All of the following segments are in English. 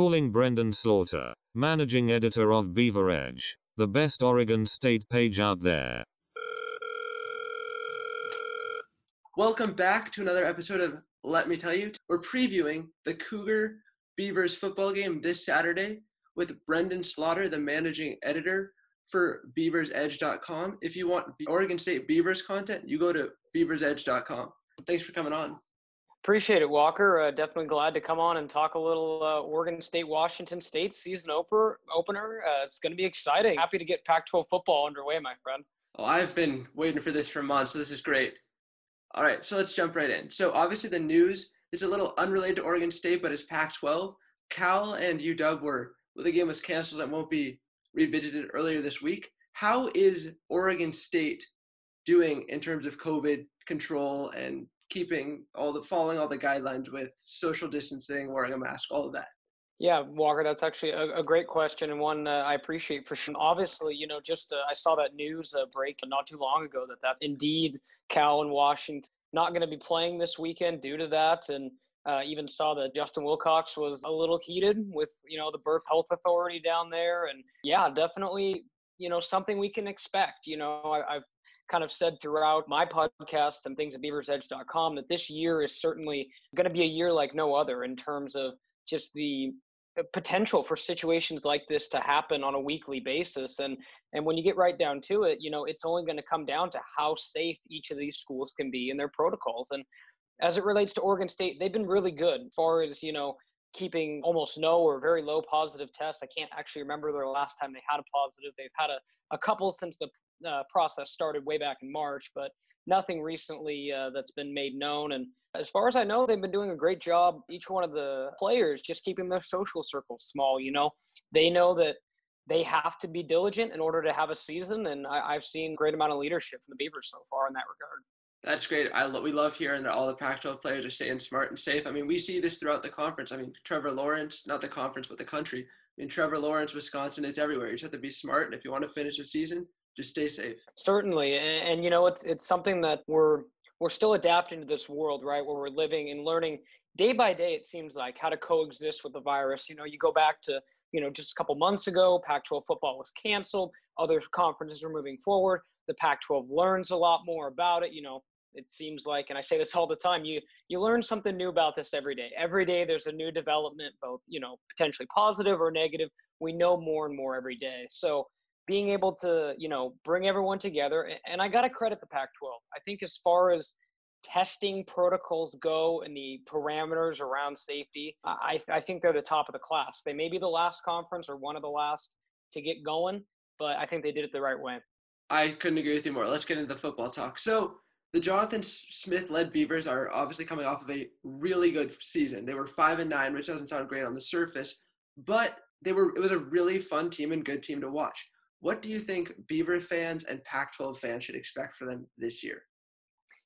Calling Brendan Slaughter, managing editor of Beaver Edge, the best Oregon State page out there. Welcome back to another episode of Let Me Tell You. We're previewing the Cougar Beavers football game this Saturday with Brendan Slaughter, the managing editor for beaversedge.com. If you want Oregon State Beavers content, you go to beaversedge.com. Thanks for coming on. Appreciate it, Walker. Uh, definitely glad to come on and talk a little uh, Oregon State, Washington State season opener. opener. Uh, it's going to be exciting. Happy to get Pac 12 football underway, my friend. Oh, I've been waiting for this for months, so this is great. All right, so let's jump right in. So, obviously, the news is a little unrelated to Oregon State, but it's Pac 12. Cal and UW were, well, the game was canceled and won't be revisited earlier this week. How is Oregon State doing in terms of COVID control and keeping all the following all the guidelines with social distancing, wearing a mask, all of that? Yeah, Walker, that's actually a, a great question and one uh, I appreciate for sure. Obviously, you know, just uh, I saw that news uh, break not too long ago that that indeed Cal and Washington not going to be playing this weekend due to that, and uh, even saw that Justin Wilcox was a little heated with you know the Burke Health Authority down there, and yeah, definitely you know something we can expect. You know, I, I've kind of said throughout my podcast and things at beaversedge.com that this year is certainly going to be a year like no other in terms of just the uh, potential for situations like this to happen on a weekly basis. And and when you get right down to it you know it's only going to come down to how safe each of these schools can be in their protocols. And as it relates to Oregon State they've been really good as far as you know keeping almost no or very low positive tests. I can't actually remember their last time they had a positive. They've had a, a couple since the uh, process started way back in March, but nothing recently uh, that's been made known. And as far as I know, they've been doing a great job, each one of the players, just keeping their social circles small. You know, they know that they have to be diligent in order to have a season. And I, have seen a great amount of leadership from the Beavers so far in that regard. That's great. I lo- we love hearing that all the Pac-12 players are staying smart and safe. I mean, we see this throughout the conference. I mean, Trevor Lawrence, not the conference, but the country. I mean, Trevor Lawrence, Wisconsin, it's everywhere. You just have to be smart, and if you want to finish the season, just stay safe. Certainly, and, and you know, it's it's something that we're we're still adapting to this world, right? Where we're living and learning day by day. It seems like how to coexist with the virus. You know, you go back to you know just a couple months ago, Pac-12 football was canceled. Other conferences are moving forward. The Pac-12 learns a lot more about it. You know, it seems like and i say this all the time you you learn something new about this every day. Every day there's a new development both you know potentially positive or negative. We know more and more every day. So being able to you know bring everyone together and i got to credit the pac 12 i think as far as testing protocols go and the parameters around safety I, I think they're the top of the class. They may be the last conference or one of the last to get going but i think they did it the right way. I couldn't agree with you more. Let's get into the football talk. So the Jonathan Smith led Beavers are obviously coming off of a really good season. They were five and nine, which doesn't sound great on the surface, but they were it was a really fun team and good team to watch. What do you think Beaver fans and Pac-12 fans should expect for them this year?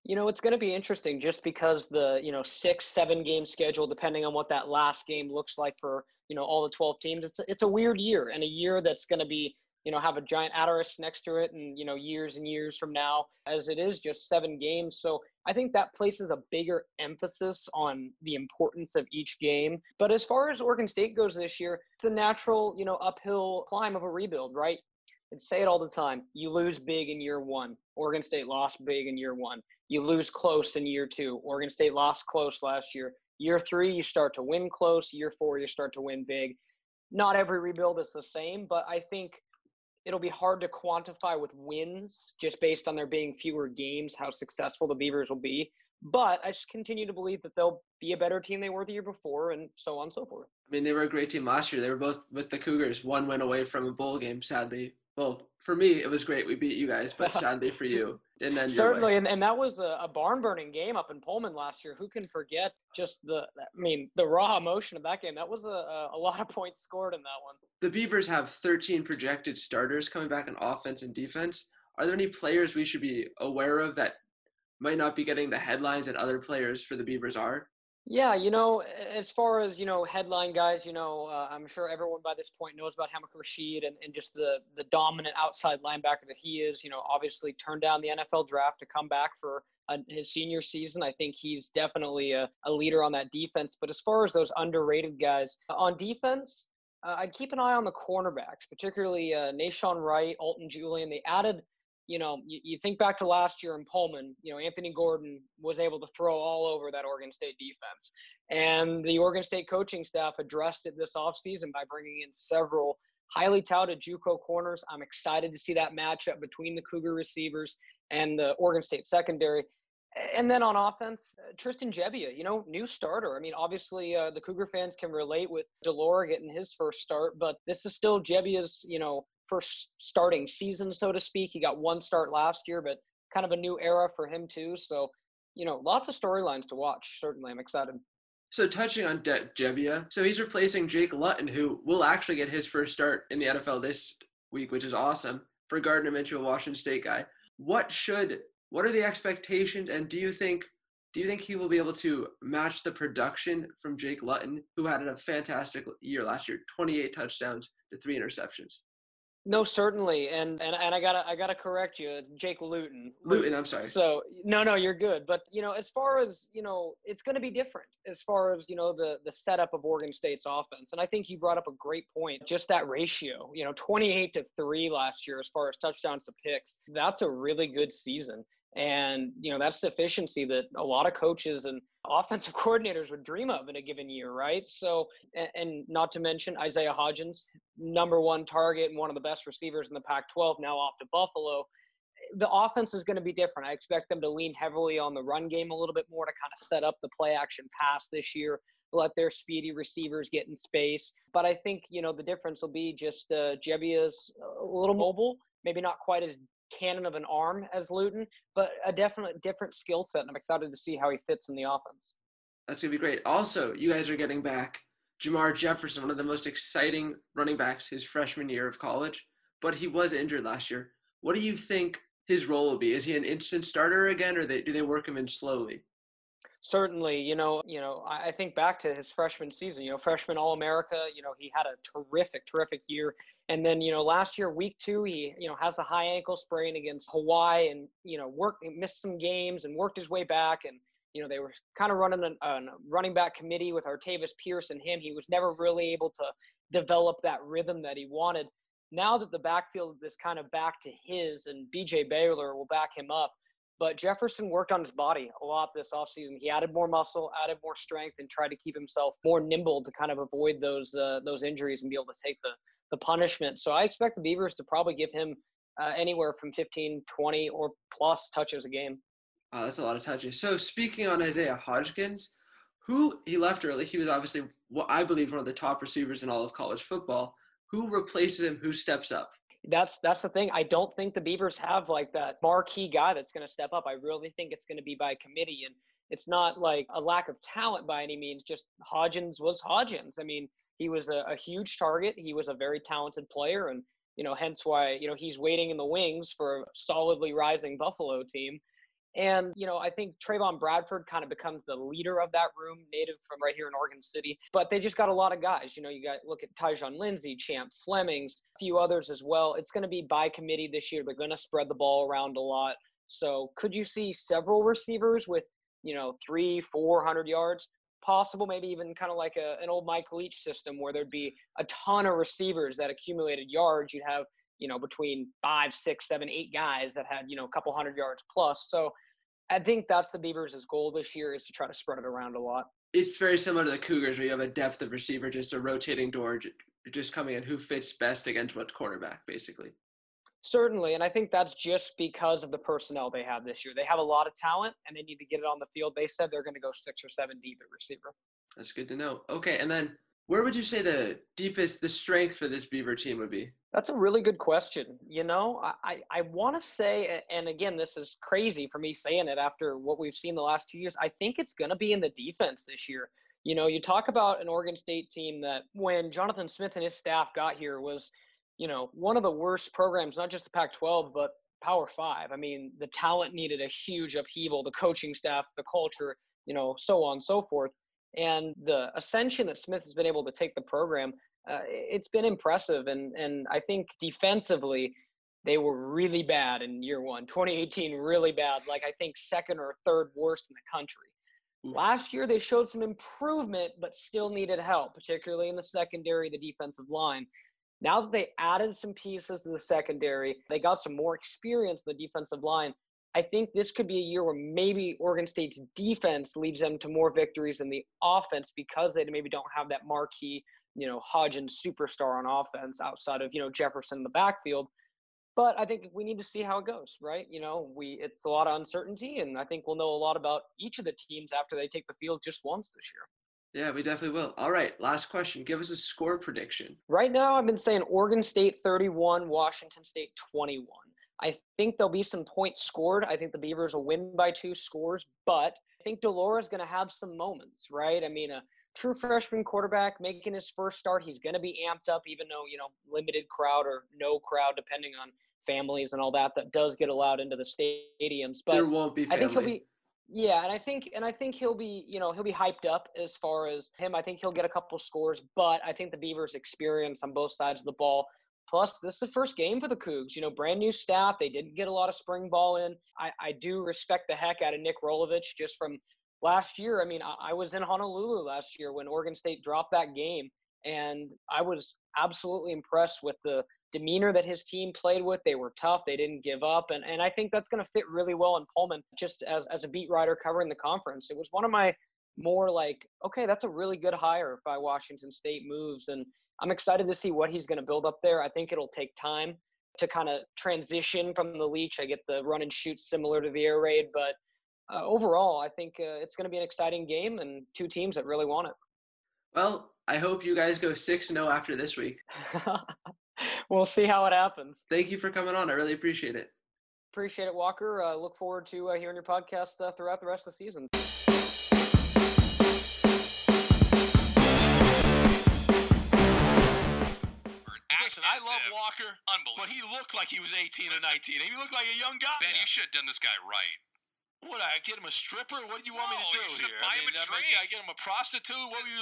You know, it's going to be interesting just because the, you know, six, seven game schedule, depending on what that last game looks like for, you know, all the 12 teams, it's a, it's a weird year and a year that's going to be you know, have a giant asterisk next to it and, you know, years and years from now, as it is just seven games. So I think that places a bigger emphasis on the importance of each game. But as far as Oregon State goes this year, it's the natural, you know, uphill climb of a rebuild, right? And say it all the time. You lose big in year one. Oregon State lost big in year one. You lose close in year two. Oregon State lost close last year. Year three, you start to win close. Year four, you start to win big. Not every rebuild is the same, but I think it'll be hard to quantify with wins just based on there being fewer games how successful the Beavers will be. But I just continue to believe that they'll be a better team they were the year before, and so on and so forth. I mean, they were a great team last year. They were both with the Cougars, one win away from a bowl game, sadly. Well, for me, it was great. We beat you guys, but sadly for you, didn't end Certainly, and, and that was a, a barn burning game up in Pullman last year. Who can forget just the, I mean, the raw emotion of that game? That was a, a lot of points scored in that one. The Beavers have 13 projected starters coming back on offense and defense. Are there any players we should be aware of that might not be getting the headlines that other players for the Beavers are? Yeah, you know, as far as you know, headline guys, you know, uh, I'm sure everyone by this point knows about Hamilcar Rashed and, and just the the dominant outside linebacker that he is. You know, obviously turned down the NFL draft to come back for a, his senior season. I think he's definitely a, a leader on that defense. But as far as those underrated guys on defense, uh, I'd keep an eye on the cornerbacks, particularly uh, Nahshon Wright, Alton Julian. They added you know, you, you, think back to last year in Pullman, you know, Anthony Gordon was able to throw all over that Oregon State defense. And the Oregon State coaching staff addressed it this offseason by bringing in several highly touted JUCO corners. I'm excited to see that matchup between the Cougar receivers and the Oregon State secondary. And then on offense, uh, Tristan Gebbia, you know, new starter. I mean, obviously uh, the Cougar fans can relate with de Laura getting his first start, but this is still Gebbia's, you know, first starting season, so to speak. He got one start last year, but kind of a new era for him too. So, you know, lots of storylines to watch. Certainly, I'm excited. So touching on De- Gebbia, so he's replacing Jake Luton, who will actually get his first start in the NFL this week, which is awesome for Gardner Minshew, a Washington State guy. What should, what are the expectations, and do you think, do you think he will be able to match the production from Jake Luton, who had a fantastic year last year, 28 touchdowns to three interceptions? No, certainly, and and and I gotta I gotta correct you, it's Jake Luton. Luton, I'm sorry. So no, no, you're good. But you know, as far as you know, it's going to be different as far as you know the the setup of Oregon State's offense. And I think you brought up a great point. Just that ratio, you know, 28 to three last year as far as touchdowns to picks. That's a really good season. And, you know, that's the efficiency that a lot of coaches and offensive coordinators would dream of in a given year, right? So, and, and not to mention Isaiah Hodgins, number one target and one of the best receivers in the Pac 12, now off to Buffalo. The offense is going to be different. I expect them to lean heavily on the run game a little bit more to kind of set up the play action pass this year let their speedy receivers get in space. But I think, you know, the difference will be just uh, Gebbia's a little mobile, maybe not quite as cannon of an arm as Luton, but a definite different skill set. And I'm excited to see how he fits in the offense. That's gonna be great. Also, you guys are getting back Jermar Jefferson, one of the most exciting running backs his freshman year of college, but he was injured last year. What do you think his role will be? Is he an instant starter again, or they, do they work him in slowly? certainly, you know, you know, I think back to his freshman season, you know, freshman All America, you know, he had a terrific, terrific year. And then, you know, last year, week two, he, you know, has a high ankle sprain against Hawaii and, you know, worked, missed some games and worked his way back. And, you know, they were kind of running a, running back committee with Artavis Pierce and him. He was never really able to develop that rhythm that he wanted. Now that the backfield is kind of back to his and BJ Baylor will back him up, but Jefferson worked on his body a lot this offseason. He added more muscle, added more strength, and tried to keep himself more nimble to kind of avoid those uh, those injuries and be able to take the the punishment. So I expect the Beavers to probably give him uh, anywhere from 15, 20, or plus touches a game. Oh, that's a lot of touches. So speaking on Isaiah Hodgins, who he left early, he was obviously what I believe one of the top receivers in all of college football. Who replaces him? Who steps up? that's that's the thing. I don't think the Beavers have like that marquee guy that's going to step up. I really think it's going to be by committee, and it's not like a lack of talent by any means. Just Hodgins was Hodgins. I mean, he was a, a huge target. He was a very talented player, and you know, hence why you know he's waiting in the wings for a solidly rising Buffalo team. And, you know, I think Trevon Bradford kind of becomes the leader of that room, native from right here in Oregon City. But they just got a lot of guys. You know, you got look at Tyjon Lindsey, Champ Flemings, a few others as well. It's going to be by committee this year. They're going to spread the ball around a lot. So could you see several receivers with, you know, three, four hundred yards? Possible, maybe even kind of like a, an old Mike Leach system where there'd be a ton of receivers that accumulated yards. You'd have you know, between five, six, seven, eight guys that had, you know, a couple hundred yards plus. So I think that's the Beavers' goal this year is to try to spread it around a lot. It's very similar to the Cougars where you have a depth of receiver, just a rotating door, just coming in who fits best against what quarterback, basically. Certainly, and I think that's just because of the personnel they have this year. They have a lot of talent, and they need to get it on the field. They said they're going to go six or seven deep at receiver. That's good to know. Okay, and then where would you say the deepest, the strength for this Beaver team would be? That's a really good question. You know, I, I, want to say, and again, this is crazy for me saying it after what we've seen the last two years. I think it's going to be in the defense this year. You know, you talk about an Oregon State team that when Jonathan Smith and his staff got here was, you know, one of the worst programs, not just the Pac 12, but Power Five. I mean, the talent needed a huge upheaval, the coaching staff, the culture, you know, so on and so forth And the ascension that Smith has been able to take the program, uh, it's been impressive. And and I think defensively, they were really bad in year one. 2018, really bad. Like I think second or third worst in the country. Last year, they showed some improvement, but still needed help, particularly in the secondary, the defensive line. Now that they added some pieces to the secondary, they got some more experience in the defensive line. I think this could be a year where maybe Oregon State's defense leads them to more victories than the offense because they maybe don't have that marquee, you know, Hodgins superstar on offense outside of, you know, Jefferson in the backfield. But I think we need to see how it goes, right? You know, we it's a lot of uncertainty, and I think we'll know a lot about each of the teams after they take the field just once this year. Yeah, we definitely will. All right, last question. Give us a score prediction. Right now, I've been saying Oregon State 31, Washington State 21. I think there'll be some points scored. I think the Beavers will win by two scores, but I think de Laura is going to have some moments, right? I mean, a true freshman quarterback making his first start, he's going to be amped up, even though, you know, limited crowd or no crowd, depending on families and all that, that does get allowed into the stadiums. But there won't be family. I think he'll be. Yeah, and I think and I think he'll be, you know, he'll be hyped up as far as him. I think he'll get a couple scores, but I think the Beavers' experience on both sides of the ball Plus, this is the first game for the Cougs. You know, brand new staff. They didn't get a lot of spring ball in. I, I do respect the heck out of Nick Rolovich just from last year. I mean, I, I was in Honolulu last year when Oregon State dropped that game, and I was absolutely impressed with the demeanor that his team played with. They were tough. They didn't give up. And, and I think that's going to fit really well in Pullman just as, as a beat writer covering the conference. It was one of my more like, okay, that's a really good hire by Washington State moves. And I'm excited to see what he's going to build up there. I think it'll take time to kind of transition from the Leach. I get the run and shoot similar to the air raid, but uh, overall, I think uh, it's going to be an exciting game and two teams that really want it. Well, I hope you guys go 6 0 after this week. we'll see how it happens. Thank you for coming on. I really appreciate it. Appreciate it, Walker. Uh, look forward to uh, hearing your podcast uh, throughout the rest of the season. I love Walker, but he looked like he was 18 or 19. He looked like a young guy. Ben, you should have done this guy right. What, I get him a stripper? What do you want No, me to do you here? buy I him mean, a I, mean, drink. I get him a prostitute? What were you